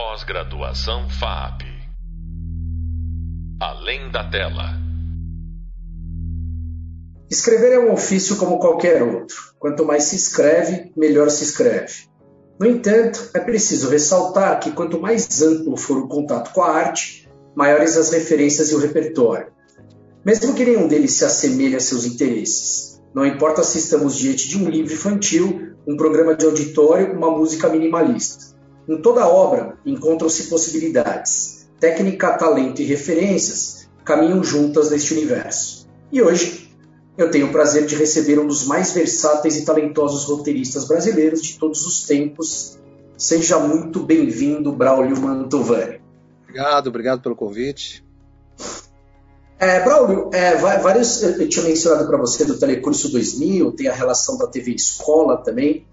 Pós-graduação FAP. Além da tela. Escrever é um ofício como qualquer outro. Quanto mais se escreve, melhor se escreve. No entanto, é preciso ressaltar que quanto mais amplo for o contato com a arte, maiores as referências e o repertório. Mesmo que nenhum deles se assemelhe a seus interesses. Não importa se estamos diante de um livro infantil, um programa de auditório, uma música minimalista. Em toda obra encontram-se possibilidades. Técnica, talento e referências caminham juntas neste universo. E hoje eu tenho o prazer de receber um dos mais versáteis e talentosos roteiristas brasileiros de todos os tempos. Seja muito bem-vindo, Braulio Mantovani. Obrigado, obrigado pelo convite. É, Braulio, é, vários, eu tinha mencionado para você do Telecurso 2000, tem a relação da TV Escola também.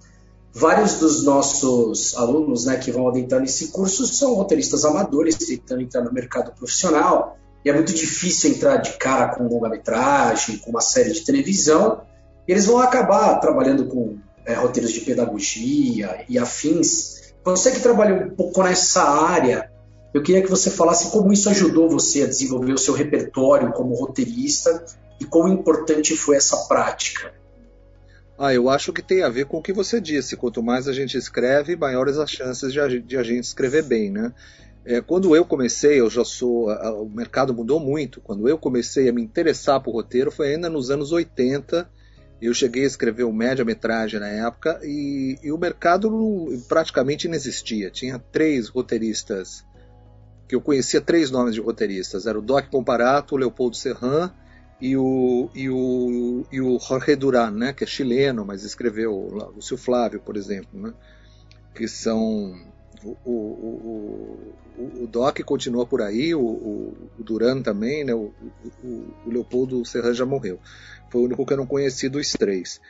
Vários dos nossos alunos né, que vão adentrar nesse curso são roteiristas amadores, tentando entrar no mercado profissional. E é muito difícil entrar de cara com longa-metragem, com uma série de televisão. E eles vão acabar trabalhando com é, roteiros de pedagogia e afins. Você que trabalha um pouco nessa área, eu queria que você falasse como isso ajudou você a desenvolver o seu repertório como roteirista e quão importante foi essa prática. Ah, eu acho que tem a ver com o que você disse. Quanto mais a gente escreve, maiores as chances de a, de a gente escrever bem, né? É, quando eu comecei, eu já sou. A, o mercado mudou muito. Quando eu comecei a me interessar por roteiro, foi ainda nos anos 80. Eu cheguei a escrever o média-metragem na época e, e o mercado praticamente não existia. Tinha três roteiristas que eu conhecia três nomes de roteiristas. Era o Doc Comparato, o Leopoldo Serran e o, e o, e o Jorge Duran, né, que é chileno, mas escreveu o Lúcio Flávio, por exemplo, né, que são... O, o, o, o Doc continua por aí, o, o, Duran também, né, o, o, o Leopoldo Serran já morreu. Foi o único que eu não conheci dos três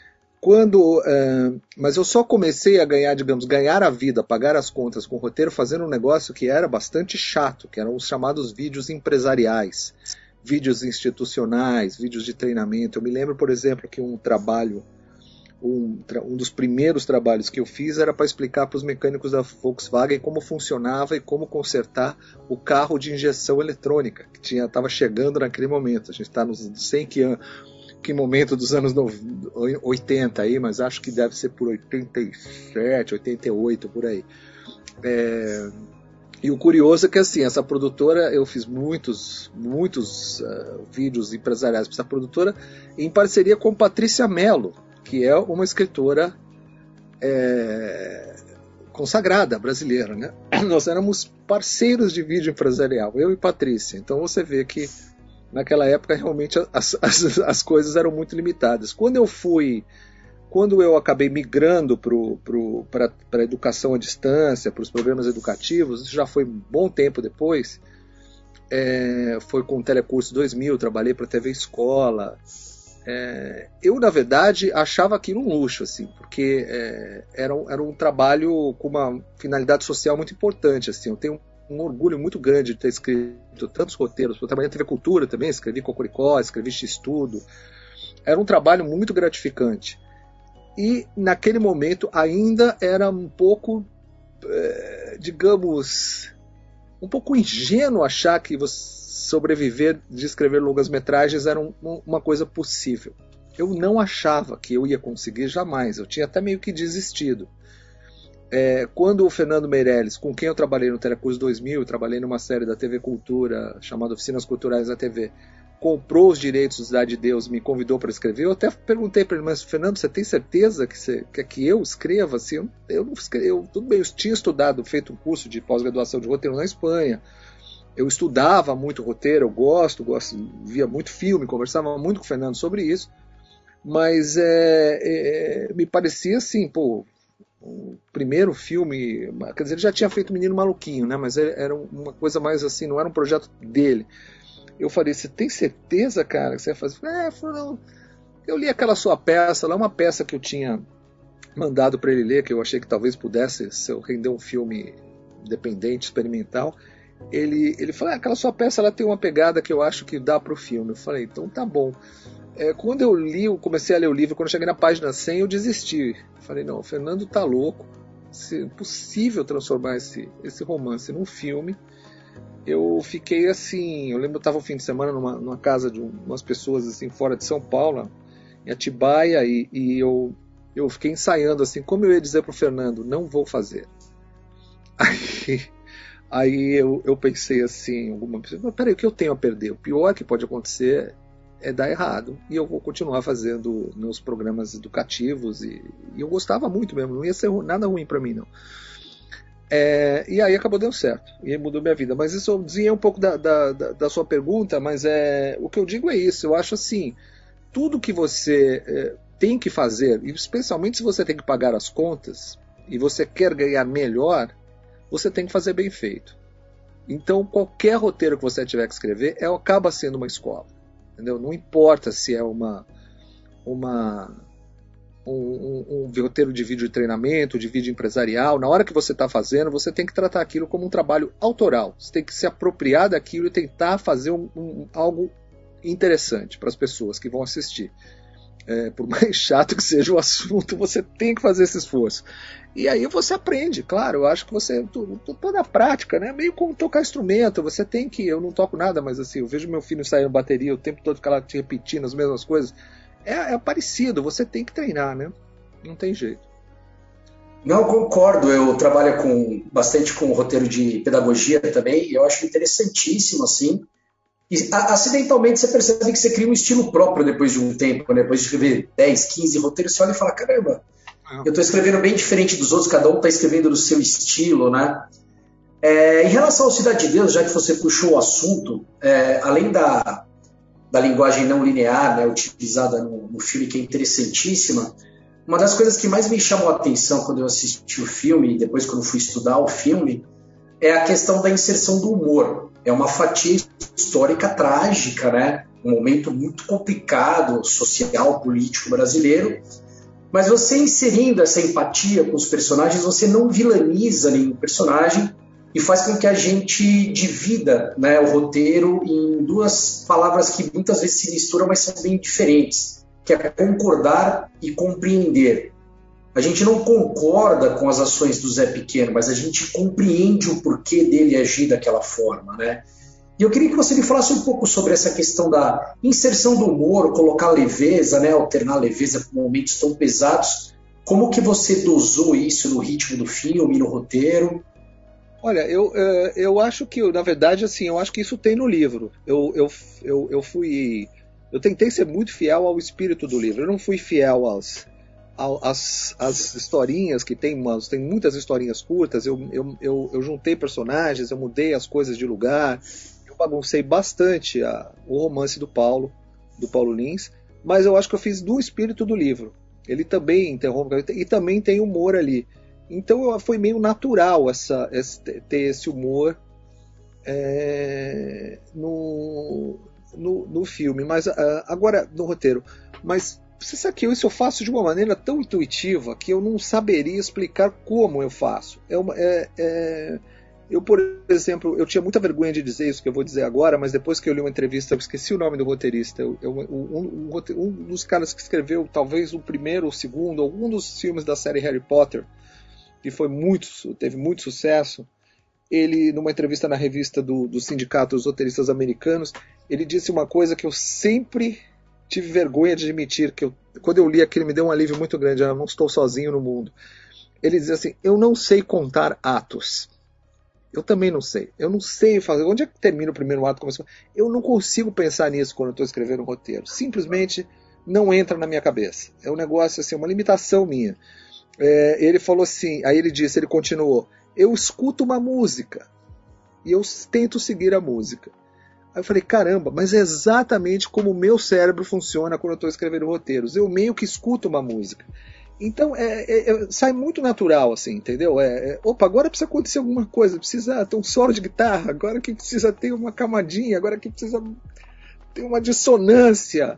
quando uh, mas eu só comecei a ganhar digamos ganhar a vida pagar as contas com o roteiro fazendo um negócio que era bastante chato que eram os chamados vídeos empresariais vídeos institucionais vídeos de treinamento eu me lembro por exemplo que um trabalho um, um dos primeiros trabalhos que eu fiz era para explicar para os mecânicos da Volkswagen como funcionava e como consertar o carro de injeção eletrônica que estava chegando naquele momento a gente está nos 100 que que momento dos anos 80 aí, mas acho que deve ser por 87, 88, por aí. É, e o curioso é que assim, essa produtora, eu fiz muitos, muitos uh, vídeos empresariais para essa produtora em parceria com Patrícia Mello, que é uma escritora é, consagrada brasileira, né? Nós éramos parceiros de vídeo empresarial, eu e Patrícia. Então você vê que naquela época realmente as, as, as coisas eram muito limitadas. Quando eu fui quando eu acabei migrando para a educação à distância, para os programas educativos, isso já foi um bom tempo depois, é, foi com o Telecurso 2000, trabalhei para a TV Escola. É, eu, na verdade, achava aquilo um luxo, assim, porque é, era, um, era um trabalho com uma finalidade social muito importante. Assim, eu tenho um orgulho muito grande de ter escrito tantos roteiros. Eu trabalhei na TV Cultura também, escrevi Cocoricó, escrevi X-Tudo. Era um trabalho muito gratificante. E naquele momento ainda era um pouco, é, digamos, um pouco ingênuo achar que sobreviver de escrever longas metragens era um, uma coisa possível. Eu não achava que eu ia conseguir jamais. Eu tinha até meio que desistido é, quando o Fernando Meirelles, com quem eu trabalhei no Telecurso 2000, trabalhei numa série da TV Cultura chamada Oficinas Culturais da TV, comprou os direitos Cidade de Deus, me convidou para escrever, eu até perguntei para ele, mas Fernando, você tem certeza que, você, quer que eu escreva? Assim, eu, eu não escrevo, tudo bem, eu tinha estudado, feito um curso de pós-graduação de roteiro na Espanha, eu estudava muito roteiro, eu gosto, gosto, via muito filme, conversava muito com o Fernando sobre isso, mas é, é, me parecia assim, pô, o primeiro filme, quer dizer, ele já tinha feito Menino Maluquinho, né? Mas era uma coisa mais assim, não era um projeto dele. Eu falei, você tem certeza, cara, que você ia fazer? É, não. Eu li aquela sua peça, lá uma peça que eu tinha mandado para ele ler, que eu achei que talvez pudesse se eu render um filme independente, experimental. Ele, ele falou, ah, aquela sua peça ela tem uma pegada que eu acho que dá para o filme. Eu falei, então tá bom. É, quando eu li, eu comecei a ler o livro, quando eu cheguei na página 100, eu desisti. Falei, não, o Fernando tá louco. se possível transformar esse, esse romance num filme, eu fiquei assim. Eu lembro que eu estava um fim de semana numa, numa casa de umas pessoas assim fora de São Paulo, em Atibaia, e, e eu, eu fiquei ensaiando assim, como eu ia dizer para o Fernando, não vou fazer. Aí, aí eu, eu pensei assim, alguma pessoa, peraí, o que eu tenho a perder? O pior que pode acontecer é dar errado. E eu vou continuar fazendo meus programas educativos. E, e eu gostava muito mesmo, não ia ser nada ruim para mim, não. É, e aí acabou dando certo, e mudou minha vida. Mas isso eu dizia um pouco da, da, da, sua pergunta, mas é, o que eu digo é isso. Eu acho assim: tudo que você é, tem que fazer, especialmente se você tem que pagar as contas e você quer ganhar melhor, você tem que fazer bem feito. Então, qualquer roteiro que você tiver que escrever é, acaba sendo uma escola. Entendeu? Não importa se é uma, uma um, um, um, roteiro de vídeo de treinamento, de vídeo empresarial. Na hora que você está fazendo, você tem que tratar aquilo como um trabalho autoral. Você tem que se apropriar daquilo e tentar fazer um, algo interessante para as pessoas que vão assistir. É, por mais chato que seja o assunto, você tem que fazer esse esforço. E aí você aprende, claro. Eu acho que você toda a prática, né? Meio como tocar instrumento. Você tem que, eu não toco nada, mas assim, eu vejo meu filho saindo bateria o tempo todo, ela te repetindo as mesmas coisas. É, é parecido. Você tem que treinar, né? Não tem jeito. Não, concordo. Eu trabalho com bastante com roteiro de pedagogia também. E eu acho interessantíssimo assim. E, acidentalmente você percebe que você cria um estilo próprio depois de um tempo, né? depois de escrever 10, 15 roteiros, você olha e fala: caramba, eu estou escrevendo bem diferente dos outros, cada um está escrevendo do seu estilo, né? É, em relação ao Cidade de Deus, já que você puxou o assunto, é, além da, da linguagem não linear né, utilizada no, no, filme, que é interessantíssima, uma das coisas que mais me chamou a atenção quando eu assisti o filme e depois quando fui estudar o filme é a questão da inserção do humor. É uma fatia histórica trágica, né? um momento muito complicado social, político brasileiro, mas você inserindo essa empatia com os personagens, você não vilaniza nenhum personagem e faz com que a gente divida né, o roteiro em duas palavras que muitas vezes se misturam, mas são bem diferentes, que é concordar e compreender. A gente não concorda com as ações do Zé Pequeno, mas a gente compreende o porquê dele agir daquela forma, né? E eu queria que você me falasse um pouco sobre essa questão da inserção do humor, colocar leveza, né, alternar leveza com momentos tão pesados. Como que você dosou isso no ritmo do filme, no roteiro? Olha, eu, é, eu acho que, na verdade, assim, eu acho que isso tem no livro. Eu, eu, eu, eu fui. Eu tentei ser muito fiel ao espírito do livro. Eu não fui fiel as, as historinhas que tem, umas, tem muitas historinhas curtas. Eu, eu, eu, eu juntei personagens, eu mudei as coisas de lugar, eu baguncei bastante a, o romance do Paulo, do Paulo Lins, mas eu acho que eu fiz do espírito do livro. Ele também interrompe e também tem humor ali. Então foi meio natural essa, ter esse humor é, no, no, no, filme, mas uh, agora no roteiro. Mas você sabe que isso eu faço de uma maneira tão intuitiva que eu não saberia explicar como eu faço. É uma, é, é eu, por exemplo, eu tinha muita vergonha de dizer isso que eu vou dizer agora, mas depois que eu li uma entrevista, eu esqueci o nome do roteirista. Eu, eu, um, um, um, dos caras que escreveu talvez o primeiro ou o segundo, algum dos filmes da série Harry Potter, que foi muito, teve muito sucesso. Ele, numa entrevista na revista do, do Sindicato dos Roteiristas Americanos, ele disse uma coisa que eu sempre tive vergonha de admitir, que eu, quando eu li aquilo me deu um alívio muito grande. Eu não estou sozinho no mundo. Ele diz assim: Eu não sei contar atos eu também não sei. Eu não sei fazer. Onde é que termina o primeiro ato? Começa... Eu não consigo pensar nisso quando estou escrevendo um roteiro. Simplesmente não entra na minha cabeça. É um negócio assim, uma limitação minha. É, ele falou assim, aí ele disse, ele continuou: eu escuto uma música e eu tento seguir a música. Aí eu falei, caramba, mas é exatamente como o meu cérebro funciona quando eu estou escrevendo roteiros. Eu meio que escuto uma música. Então é, é, é, sai muito natural, assim, entendeu? É, é, opa, agora precisa acontecer alguma coisa, precisa ter um solo de guitarra, agora que precisa ter uma camadinha, agora que precisa ter uma dissonância.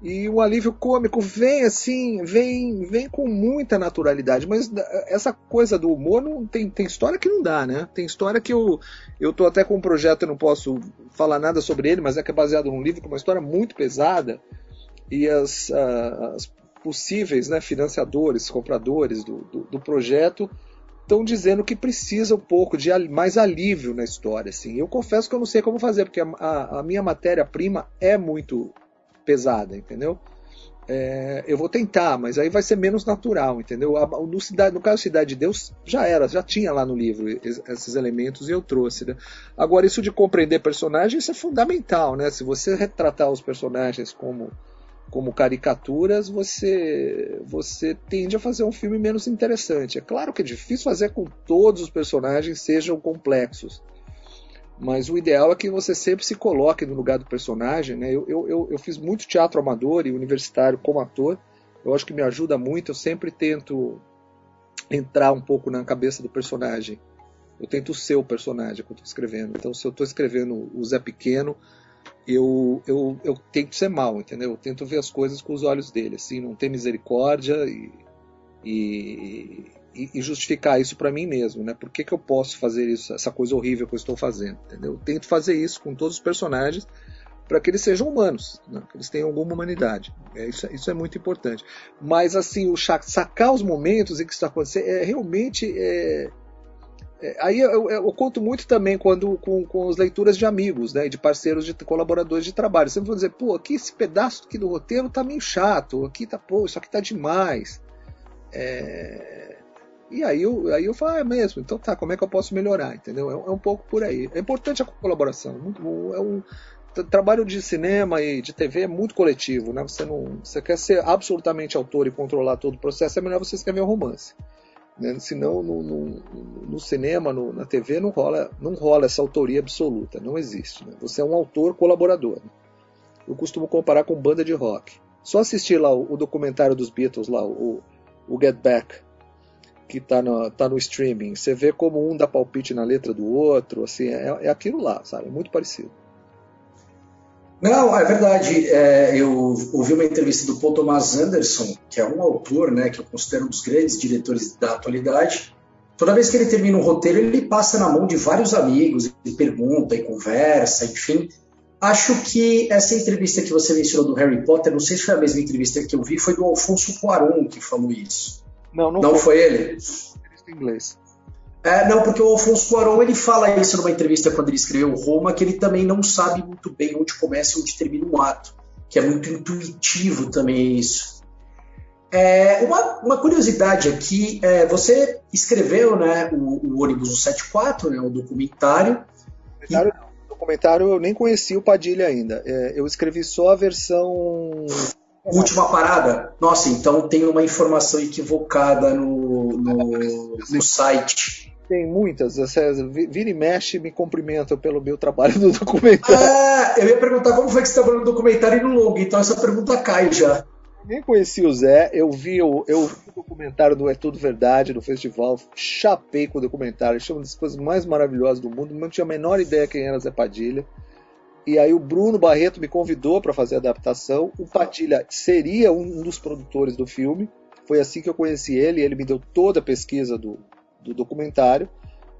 E o alívio cômico vem assim, vem, vem com muita naturalidade, mas essa coisa do humor não tem, tem história que não dá, né? Tem história que eu eu tô até com um projeto, eu não posso falar nada sobre ele, mas é que é baseado num livro com uma história muito pesada e as, as possíveis né, financiadores, compradores do, do, do projeto estão dizendo que precisa um pouco de mais alívio na história. Assim. Eu confesso que eu não sei como fazer, porque a, a minha matéria-prima é muito pesada, entendeu? É, eu vou tentar, mas aí vai ser menos natural, entendeu? No, cidade, no caso Cidade de Deus, já era, já tinha lá no livro esses elementos e eu trouxe. Né? Agora, isso de compreender personagens é fundamental, né? Se você retratar os personagens como, como caricaturas, você, você tende a fazer um filme menos interessante. É claro que é difícil fazer com que todos os personagens sejam complexos. Mas o ideal é que você sempre se coloque no lugar do personagem. Né? Eu, eu, eu fiz muito teatro amador e universitário como ator. Eu acho que me ajuda muito. Eu sempre tento entrar um pouco na cabeça do personagem. Eu tento ser o personagem eu estou escrevendo. Então, se eu estou escrevendo o Zé Pequeno, eu, eu, eu tento ser mal, entendeu? Eu tento ver as coisas com os olhos dele, assim, não ter misericórdia e, e, e, justificar isso para mim mesmo, né? Por que, que eu posso fazer isso, essa coisa horrível que eu estou fazendo, entendeu? Eu tento fazer isso com todos os personagens para que eles sejam humanos, né? que eles tenham alguma humanidade. É, isso, isso, é muito importante. Mas assim, o sacar os momentos em que isso está acontecendo é realmente é, é, aí eu, eu, eu, conto muito também quando com, com as leituras de amigos, né, de parceiros, de colaboradores de trabalho. Sempre vão dizer, pô, aqui esse pedaço aqui do roteiro tá meio chato, aqui tá, pô, isso aqui tá demais. É, e aí eu, aí eu falo, ah, é mesmo, então tá, como é que eu posso melhorar? Entendeu? É, é um pouco por aí. É importante a colaboração. Muito, é um trabalho de cinema e de TV é muito coletivo, né? Você não, você quer ser absolutamente autor e controlar todo o processo, é melhor você escrever um romance. Né? Senão no, no, no cinema, no, na TV não rola, não rola essa autoria absoluta, não existe. Né? Você é um autor colaborador. Né? Eu costumo comparar com banda de rock. Só assistir lá o, o documentário dos Beatles lá, o, o Get Back, que está no, tá no streaming. Você vê como um dá palpite na letra do outro, assim, é, é aquilo lá, sabe? Muito parecido. Não, é verdade. É, eu ouvi uma entrevista do Paul Thomas Anderson, que é um autor, né, que eu considero um dos grandes diretores da atualidade. Toda vez que ele termina um roteiro, ele passa na mão de vários amigos, e pergunta e conversa, enfim. Acho que essa entrevista que você mencionou do Harry Potter, não sei se foi a mesma entrevista que eu vi, foi do Alfonso Cuarón que falou isso. Não, não, não foi. foi ele? Em inglês. É, não, porque o Alfonso Cuarón ele fala isso numa entrevista quando ele escreveu Roma, que ele também não sabe muito bem onde começa e onde termina um ato, que é muito intuitivo também isso. É, uma, uma, curiosidade aqui, é, você escreveu né, o, o ônibus 174, né, o documentário. Documentário, e... documentário eu nem conheci o Padilha ainda. É, eu escrevi só a versão Última parada? Nossa, então tem uma informação equivocada no, no, no site. Tem muitas. Vira e mexe me cumprimentam pelo meu trabalho no documentário. Ah, eu ia perguntar como foi que você estava no documentário e no longo, então essa pergunta cai já. Nem conheci o Zé, eu vi o, eu vi o documentário do É Tudo Verdade no festival, chapei com o documentário, achei uma das coisas mais maravilhosas do mundo, não tinha a menor ideia quem era Zé Padilha. E aí o Bruno Barreto me convidou para fazer a adaptação. O Padilha seria um dos produtores do filme. Foi assim que eu conheci ele. Ele me deu toda a pesquisa do, do documentário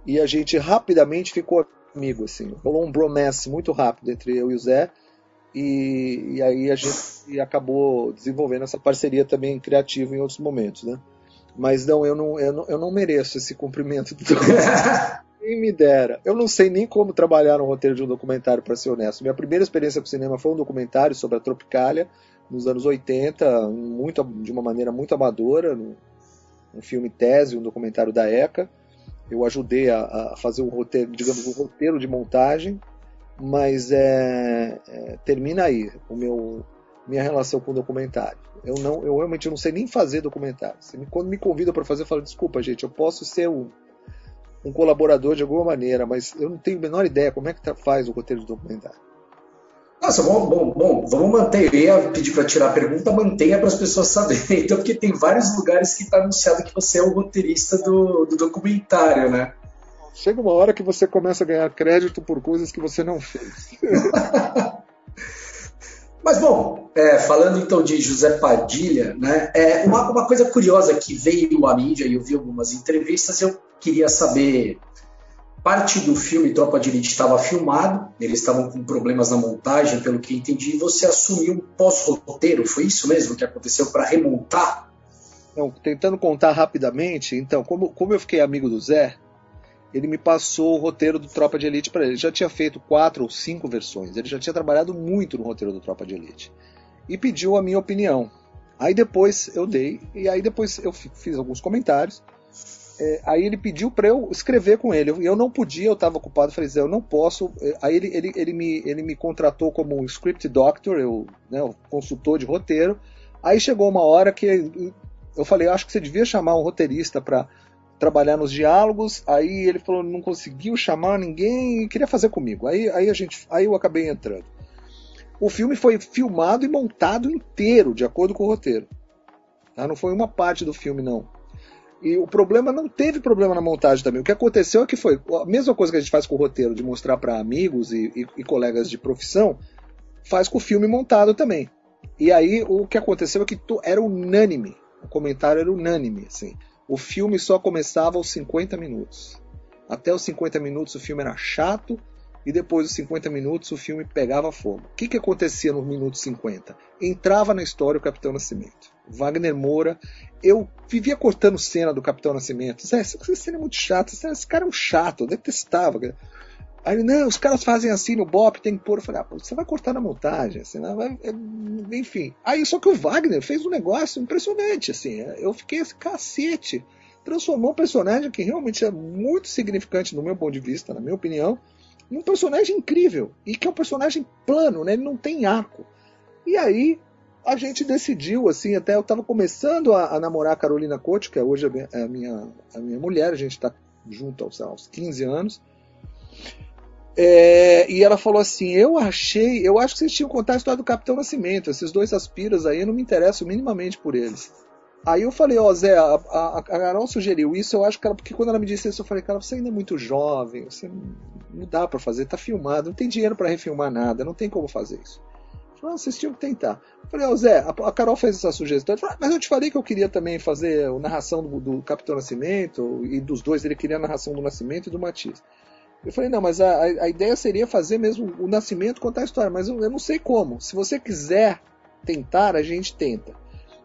e a gente rapidamente ficou amigo assim. Rolou um bromance muito rápido entre eu e o Zé. E, e aí a gente acabou desenvolvendo essa parceria também criativa em outros momentos, né? Mas não, eu não, eu não, eu não mereço esse cumprimento do. Quem me dera. Eu não sei nem como trabalhar no roteiro de um documentário, para ser honesto. Minha primeira experiência com cinema foi um documentário sobre a Tropicália, nos anos 80, muito, de uma maneira muito amadora, um filme tese, um documentário da ECA. Eu ajudei a, a fazer um roteiro, digamos, um roteiro de montagem, mas é, é, termina aí o meu minha relação com o documentário. Eu não, eu realmente não sei nem fazer documentário. Quando me convida para fazer, eu falo desculpa, gente, eu posso ser o um colaborador de alguma maneira, mas eu não tenho a menor ideia como é que tá, faz o roteiro do documentário. Nossa, bom, bom, bom, vamos manter. Eu ia pedir para tirar a pergunta, mantenha para as pessoas saberem. Então, porque tem vários lugares que está anunciado que você é o roteirista do, do documentário, né? Chega uma hora que você começa a ganhar crédito por coisas que você não fez. Mas bom, é, falando então de José Padilha, né, é, uma, uma, coisa curiosa que veio à mídia e eu vi algumas entrevistas, eu queria saber. Parte do filme Tropa de Elite estava filmado, eles estavam com problemas na montagem, pelo que entendi, e você assumiu um pós-roteiro, foi isso mesmo que aconteceu para remontar Então, tentando contar rapidamente, então, como, como eu fiquei amigo do Zé, ele me passou o roteiro do Tropa de Elite para ele. Ele já tinha feito quatro ou cinco versões, ele já tinha trabalhado muito no roteiro do Tropa de Elite. E pediu a minha opinião. Aí depois eu dei, e aí depois eu fiz alguns comentários. É, aí ele pediu para eu escrever com ele. E eu não podia, eu estava ocupado. Falei, Zé, eu não posso. É, aí ele, ele, ele, me, ele me contratou como um script doctor, eu, né, consultor de roteiro. Aí chegou uma hora que eu falei, acho que você devia chamar um roteirista para trabalhar nos diálogos. Aí ele falou, não conseguiu chamar ninguém e queria fazer comigo. Aí, aí a gente, aí eu acabei entrando. O filme foi filmado e montado inteiro, de acordo com o roteiro. Tá? Não foi uma parte do filme, não. E o problema não teve problema na montagem também. O que aconteceu é que foi a mesma coisa que a gente faz com o roteiro, de mostrar para amigos e, e, e, colegas de profissão, faz com o filme montado também. E aí o que aconteceu é que era unânime o comentário era unânime, assim. O filme só começava aos 50 minutos. Até os 50 minutos o filme era chato e depois dos 50 minutos o filme pegava fogo. O que, que acontecia no minuto 50? Entrava na história o Capitão Nascimento. Wagner Moura. Eu vivia cortando cena do Capitão Nascimento. Essa cena é muito chata. Esse cara é um chato. Eu detestava. Aí, não, os caras fazem assim no Bop, tem que pôr. Eu falei, ah, você vai cortar na montagem, assim, não, vai, é, enfim. Aí, só que o Wagner fez um negócio impressionante, assim. Eu fiquei assim, cacete. Transformou um personagem que realmente é muito significante no meu ponto de vista, na minha opinião, num personagem incrível. E que é um personagem plano, né? Ele não tem arco. E aí, a gente decidiu, assim, até eu estava começando a, a, namorar a Carolina Couto, que é hoje a minha, a minha, a minha mulher, a gente está junto aos, aos 15 anos. É, e ela falou assim: Eu achei, eu acho que vocês tinham contar a história do Capitão Nascimento. Esses dois aspiras aí, eu não me interesso minimamente por eles. Aí eu falei: Ó, oh, Zé, a, a, a, Carol sugeriu isso. Eu acho que ela, porque quando ela me disse isso, eu falei: Cara, você ainda é muito jovem, você não dá para fazer, tá filmado, não tem dinheiro para refilmar nada, não tem como fazer isso. Falei, ah, vocês tinham que tentar. Eu falei, ó, oh, Zé, a, Carol fez essa sugestão. Falou, ah, mas eu te falei que eu queria também fazer a narração do, do Capitão Nascimento, e dos dois ele queria a narração do Nascimento e do Matias. Eu falei, não, mas a, a ideia seria fazer mesmo o nascimento, contar a história, mas eu, eu não sei como. Se você quiser tentar, a gente tenta.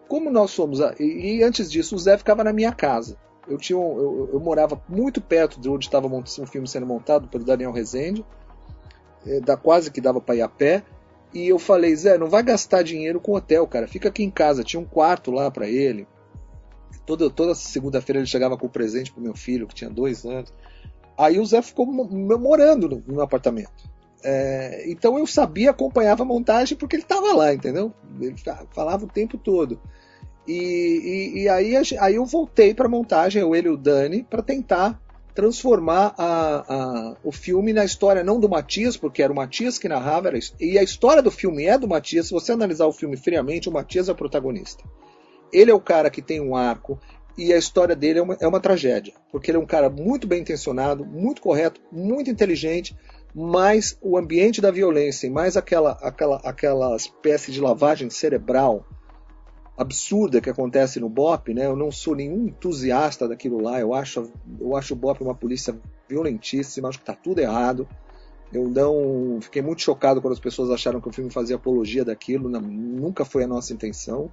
Como nós somos. A, e, e, antes disso, o Zé ficava na minha casa. Eu, tinha, eu, eu morava muito perto de onde estava um filme sendo montado pelo Daniel Rezende, é, da, quase que dava para ir a pé. E eu falei, Zé, não vai gastar dinheiro com hotel, cara. Fica aqui em casa. Tinha um quarto lá para ele. Toda, toda segunda-feira ele chegava com um presente pro meu filho, que tinha dois anos. Aí o Zé ficou morando no, no apartamento. É, então eu sabia, acompanhava a montagem porque ele estava lá, entendeu? Ele falava o tempo todo. E, e, e aí, aí eu voltei para a montagem, eu, ele e o Dani, para tentar transformar a, a, o filme na história não do Matias, porque era o Matias que narrava, era, e a história do filme é do Matias. Se você analisar o filme friamente, o Matias é o protagonista. Ele é o cara que tem um arco, e a história dele é uma, é uma tragédia, porque ele é um cara muito bem intencionado, muito correto, muito inteligente, mas o ambiente da violência e mais aquela, aquela, aquela espécie de lavagem cerebral absurda que acontece no BOP, né? Eu não sou nenhum entusiasta daquilo lá. Eu acho, eu acho o BOP uma polícia violentíssima. Acho que está tudo errado. Eu não fiquei muito chocado quando as pessoas acharam que o filme fazia apologia daquilo. Não, nunca foi a nossa intenção.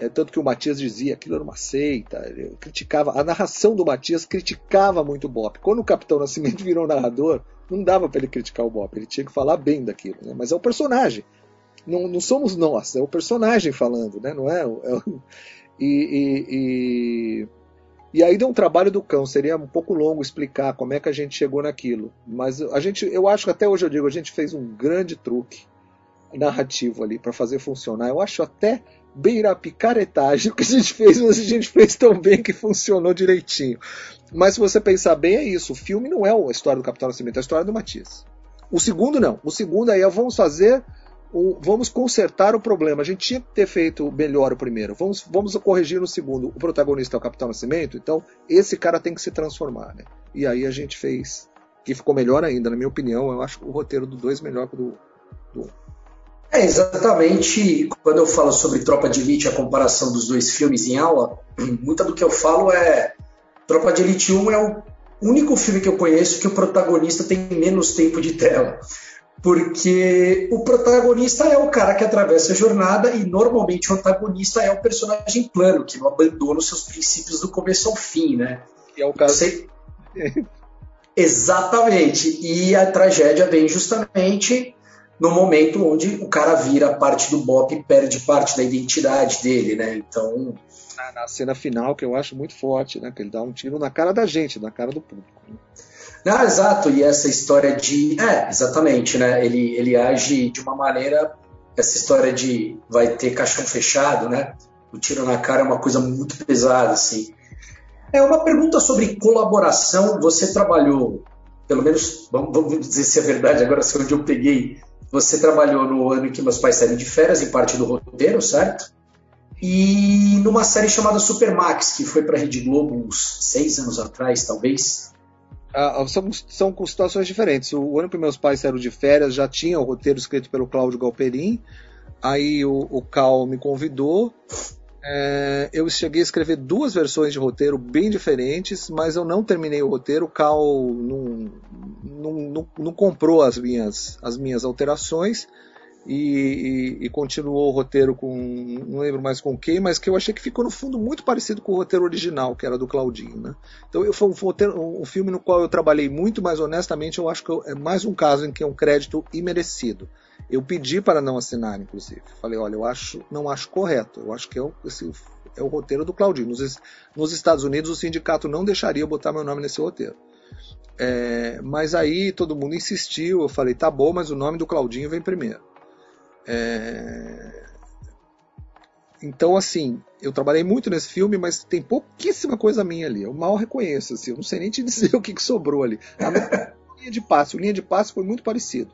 É, tanto que o Matias dizia aquilo era uma seita, criticava, a narração do Matias criticava muito o Bop. Quando o Capitão Nascimento virou narrador, não dava para ele criticar o Bop, ele tinha que falar bem daquilo, né? mas é o personagem, não, não, somos nós, é o personagem falando, né? não é? é e, e, e, e, aí deu um trabalho do cão, seria um pouco longo explicar como é que a gente chegou naquilo, mas a gente, eu acho que até hoje eu digo, a gente fez um grande truque narrativo ali para fazer funcionar. Eu acho até beira a picaretagem o que a gente fez, mas a gente fez tão bem que funcionou direitinho. Mas se você pensar bem, é isso. O filme não é a história do Capitão Nascimento, é a história do Matias. O segundo não. O segundo aí é vamos fazer o, vamos consertar o problema. A gente tinha que ter feito melhor o primeiro. Vamos, vamos corrigir no segundo. O protagonista é o Capitão Nascimento, então esse cara tem que se transformar. Né? E aí a gente fez. Que ficou melhor ainda, na minha opinião. Eu acho o roteiro do 2 melhor que o do 1. É exatamente quando eu falo sobre Tropa de Elite, a comparação dos dois filmes em aula, muita do que eu falo é Tropa de Elite 1 é o único filme que eu conheço que o protagonista tem menos tempo de tela. porque o protagonista é o cara que atravessa a jornada e normalmente o antagonista é o personagem plano, que não abandona os seus princípios do começo ao fim, né? Que é o caso. Você... Exatamente. E a tragédia vem justamente no momento onde o cara vira parte do Bop e perde parte da identidade dele, né? Então. Na, na, cena final, que eu acho muito forte, né? Que ele dá um tiro na cara da gente, na cara do público. Né? Ah, exato, e essa história de. É, exatamente, né? Ele, ele age de uma maneira. Essa história de vai ter caixão fechado, né? O tiro na cara é uma coisa muito pesada, assim. É uma pergunta sobre colaboração. Você trabalhou, pelo menos, vamos dizer se é verdade, agora sei onde eu peguei. Você trabalhou no ano em que meus pais saíram de férias, em parte do roteiro, certo? E numa série chamada Supermax, que foi para a Rede Globo uns seis anos atrás, talvez. Ah, são, são situações diferentes. O ano que meus pais saíram de férias já tinha o roteiro escrito pelo Cláudio Galperin. Aí o, o Cal me convidou. É, eu cheguei a escrever duas versões de roteiro bem diferentes, mas eu não terminei o roteiro. O Cal não, não, não, não comprou as minhas, as minhas alterações e, e, e, continuou o roteiro com, não lembro mais com quem, mas que eu achei que ficou no fundo muito parecido com o roteiro original, que era do Claudinho. Né? Então eu, foi um, um, filme no qual eu trabalhei muito, mas honestamente eu acho que eu, é mais um caso em que é um crédito imerecido. Eu pedi para não assinar, inclusive. Falei, olha, eu acho, não acho correto. Eu acho que é o, esse, é o roteiro do Claudinho. Nos, nos Estados Unidos o sindicato não deixaria eu botar meu nome nesse roteiro. É, mas aí todo mundo insistiu, eu falei, tá bom, mas o nome do Claudinho vem primeiro. É... Então, assim, eu trabalhei muito nesse filme, mas tem pouquíssima coisa minha ali. Eu mal reconheço, assim, eu não sei nem te dizer o que, que sobrou ali. A linha de passe, o linha de passe foi muito parecido.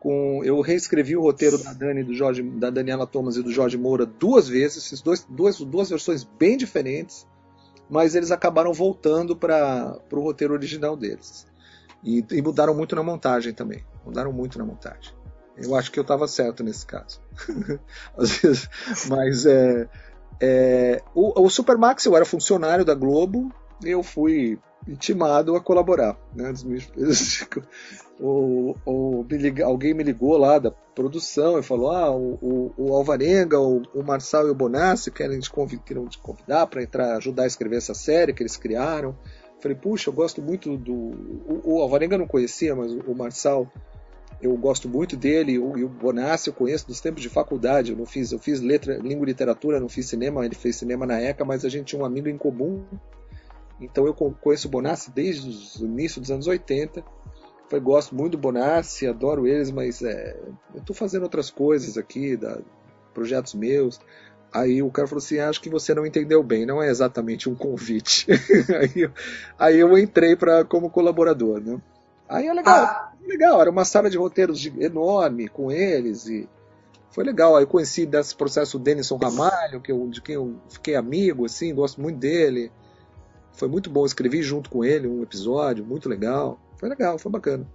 Com, eu reescrevi o roteiro da Dani, do Jorge, da Daniela Thomas e do Jorge Moura duas vezes, fiz dois, duas, duas versões bem diferentes, mas eles acabaram voltando para o roteiro original deles. E, e mudaram muito na montagem também. Mudaram muito na montagem. Eu acho que eu estava certo nesse caso. Às vezes, mas é, é, o, o Supermax, eu era funcionário da Globo, eu fui intimado a colaborar. Né? O, o, me alguém me ligou lá da produção e falou: Ah, o, o Alvarenga, o, o Marçal e o Bonassi querem te, querem te convidar para entrar, ajudar a escrever essa série que eles criaram. Falei, puxa, eu gosto muito do. O, Alvarenga não conhecia, mas o, o Marçal eu gosto muito dele e o Bonassi eu conheço dos tempos de faculdade. Eu não fiz, eu fiz letra, língua e literatura, não fiz cinema, ele fez cinema na ECA, mas a gente tinha um amigo em comum. Então eu conheço o Bonassi desde o início dos anos 80. Foi, gosto muito do Bonassi, adoro eles, mas é, eu estou fazendo outras coisas aqui, da, projetos meus. Aí o cara falou assim: Acho que você não entendeu bem, não é exatamente um convite. aí, aí eu entrei para como colaborador. Né? Aí é legal. Ah legal, era uma sala de roteiros enorme com eles e foi legal. Aí eu conheci desse processo o Denison Ramalho, que eu, de quem eu fiquei amigo, assim, gosto muito dele. Foi muito bom, escrevi junto com ele um episódio, muito legal. Foi legal, foi bacana.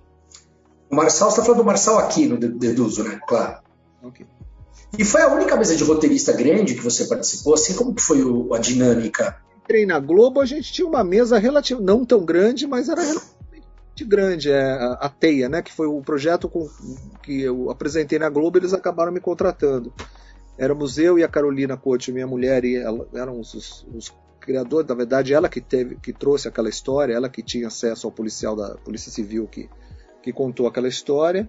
O Marçal, você está falando do Marçal aqui no Deduzo, né? Claro. Okay. E foi a única mesa de roteirista grande que você participou? Assim, como que foi o, a dinâmica? Entrei na Globo, a gente tinha uma mesa relativa, não tão grande, mas era grande, é a Teia, né? Que foi o projeto com, que eu apresentei na Globo, eles acabaram me contratando. Éramos eu e a Carolina Couto, minha mulher, e ela, eram os, os, os, criadores, na verdade, ela que teve, que trouxe aquela história, ela que tinha acesso ao policial da Polícia Civil que, que contou aquela história.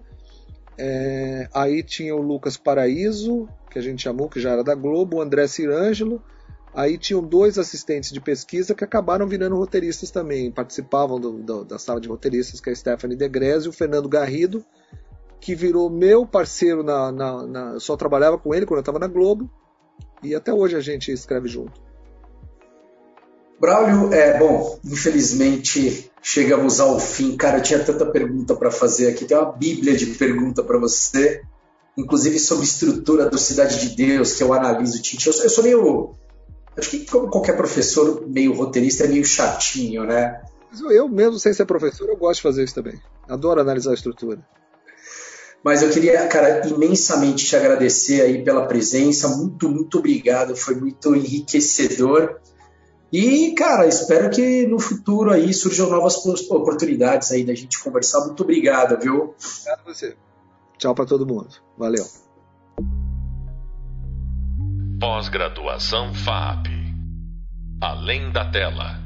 É, aí tinha o Lucas Paraíso, que a gente chamou, que já era da Globo, o André Cirângelo, Aí tinham dois assistentes de pesquisa que acabaram virando roteiristas também, participavam do, do, da sala de roteiristas, que é a Stephanie Degrez e o Fernando Garrido, que virou meu parceiro na, na, na só trabalhava com ele quando eu estava na Globo, e até hoje a gente escreve junto. Braulio, é bom, infelizmente chegamos ao fim. Cara, eu tinha tanta pergunta para fazer aqui, tem uma bíblia de pergunta para você, inclusive sobre estrutura do Cidade de Deus, que eu analiso, Tite. Eu, eu sou meio Acho que como qualquer professor meio roteirista é meio chatinho, né? Eu mesmo, sem ser professor, eu gosto de fazer isso também. Adoro analisar a estrutura. Mas eu queria, cara, imensamente te agradecer aí pela presença. Muito, muito obrigado. Foi muito enriquecedor. E, cara, espero que no futuro aí surjam novas oportunidades aí da gente conversar. Muito obrigado, viu? Obrigado a você. Tchau para todo mundo. Valeu. Pós-graduação FAP. Além da tela.